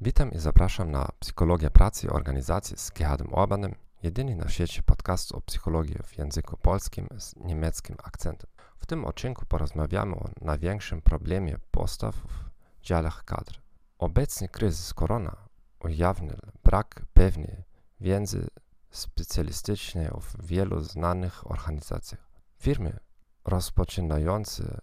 Witam i zapraszam na Psychologię Pracy i Organizacji z Gerhardem Orbanem, jedyny na świecie podcast o psychologii w języku polskim z niemieckim akcentem. W tym odcinku porozmawiamy o największym problemie postaw w działach kadr. Obecny kryzys korona ujawnił brak pewnej wiedzy specjalistycznej w wielu znanych organizacjach. Firmy rozpoczynające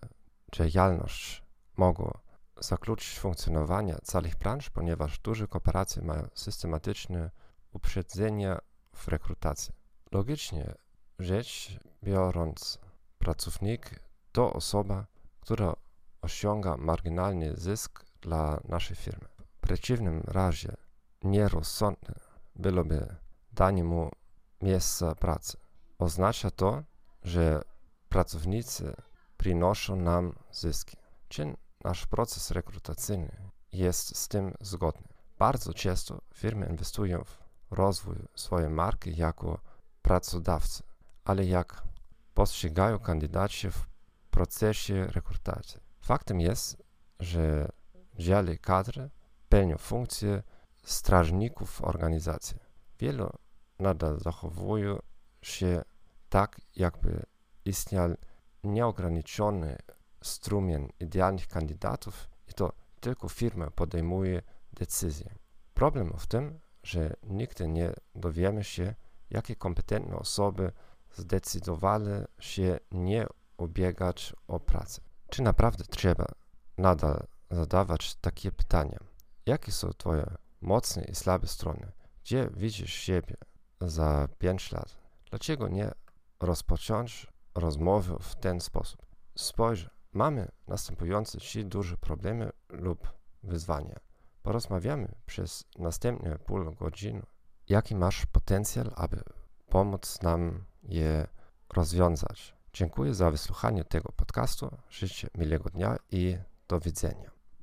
działalność mogą zakluczyć funkcjonowanie całych branż, ponieważ duże korporacje mają systematyczne uprzedzenia w rekrutacji. Logicznie rzecz biorąc, pracownik to osoba, która osiąga marginalny zysk dla naszej firmy. W przeciwnym razie nierozsądne byłoby danie mu miejsca pracy. Oznacza to, że pracownicy przynoszą nam zyski. Czy nasz proces rekrutacyjny jest z tym zgodny? Bardzo często firmy inwestują w rozwój swojej marki jako pracodawcy, ale jak postrzegają kandydaci w procesie rekrutacji? Faktem jest, że dziale kadry pełnią funkcję strażników organizacji. Wielu nadal zachowują się tak, jakby istniał nieograniczony strumień idealnych kandydatów i to tylko firma podejmuje decyzje. Problem w tym, że nigdy nie dowiemy się, jakie kompetentne osoby zdecydowały się nie ubiegać o pracę. Czy naprawdę trzeba nadal zadawać takie pytania? Jakie są Twoje mocne i słabe strony? Gdzie widzisz siebie za 5 lat? Dlaczego nie rozpocząć rozmowy w ten sposób? Spojrz, mamy następujące trzy duże problemy lub wyzwania. Porozmawiamy przez następne pół godziny, jaki masz potencjał, aby pomóc nam je rozwiązać. Dziękuję za wysłuchanie tego podcastu. Życzę miłego dnia i do widzenia.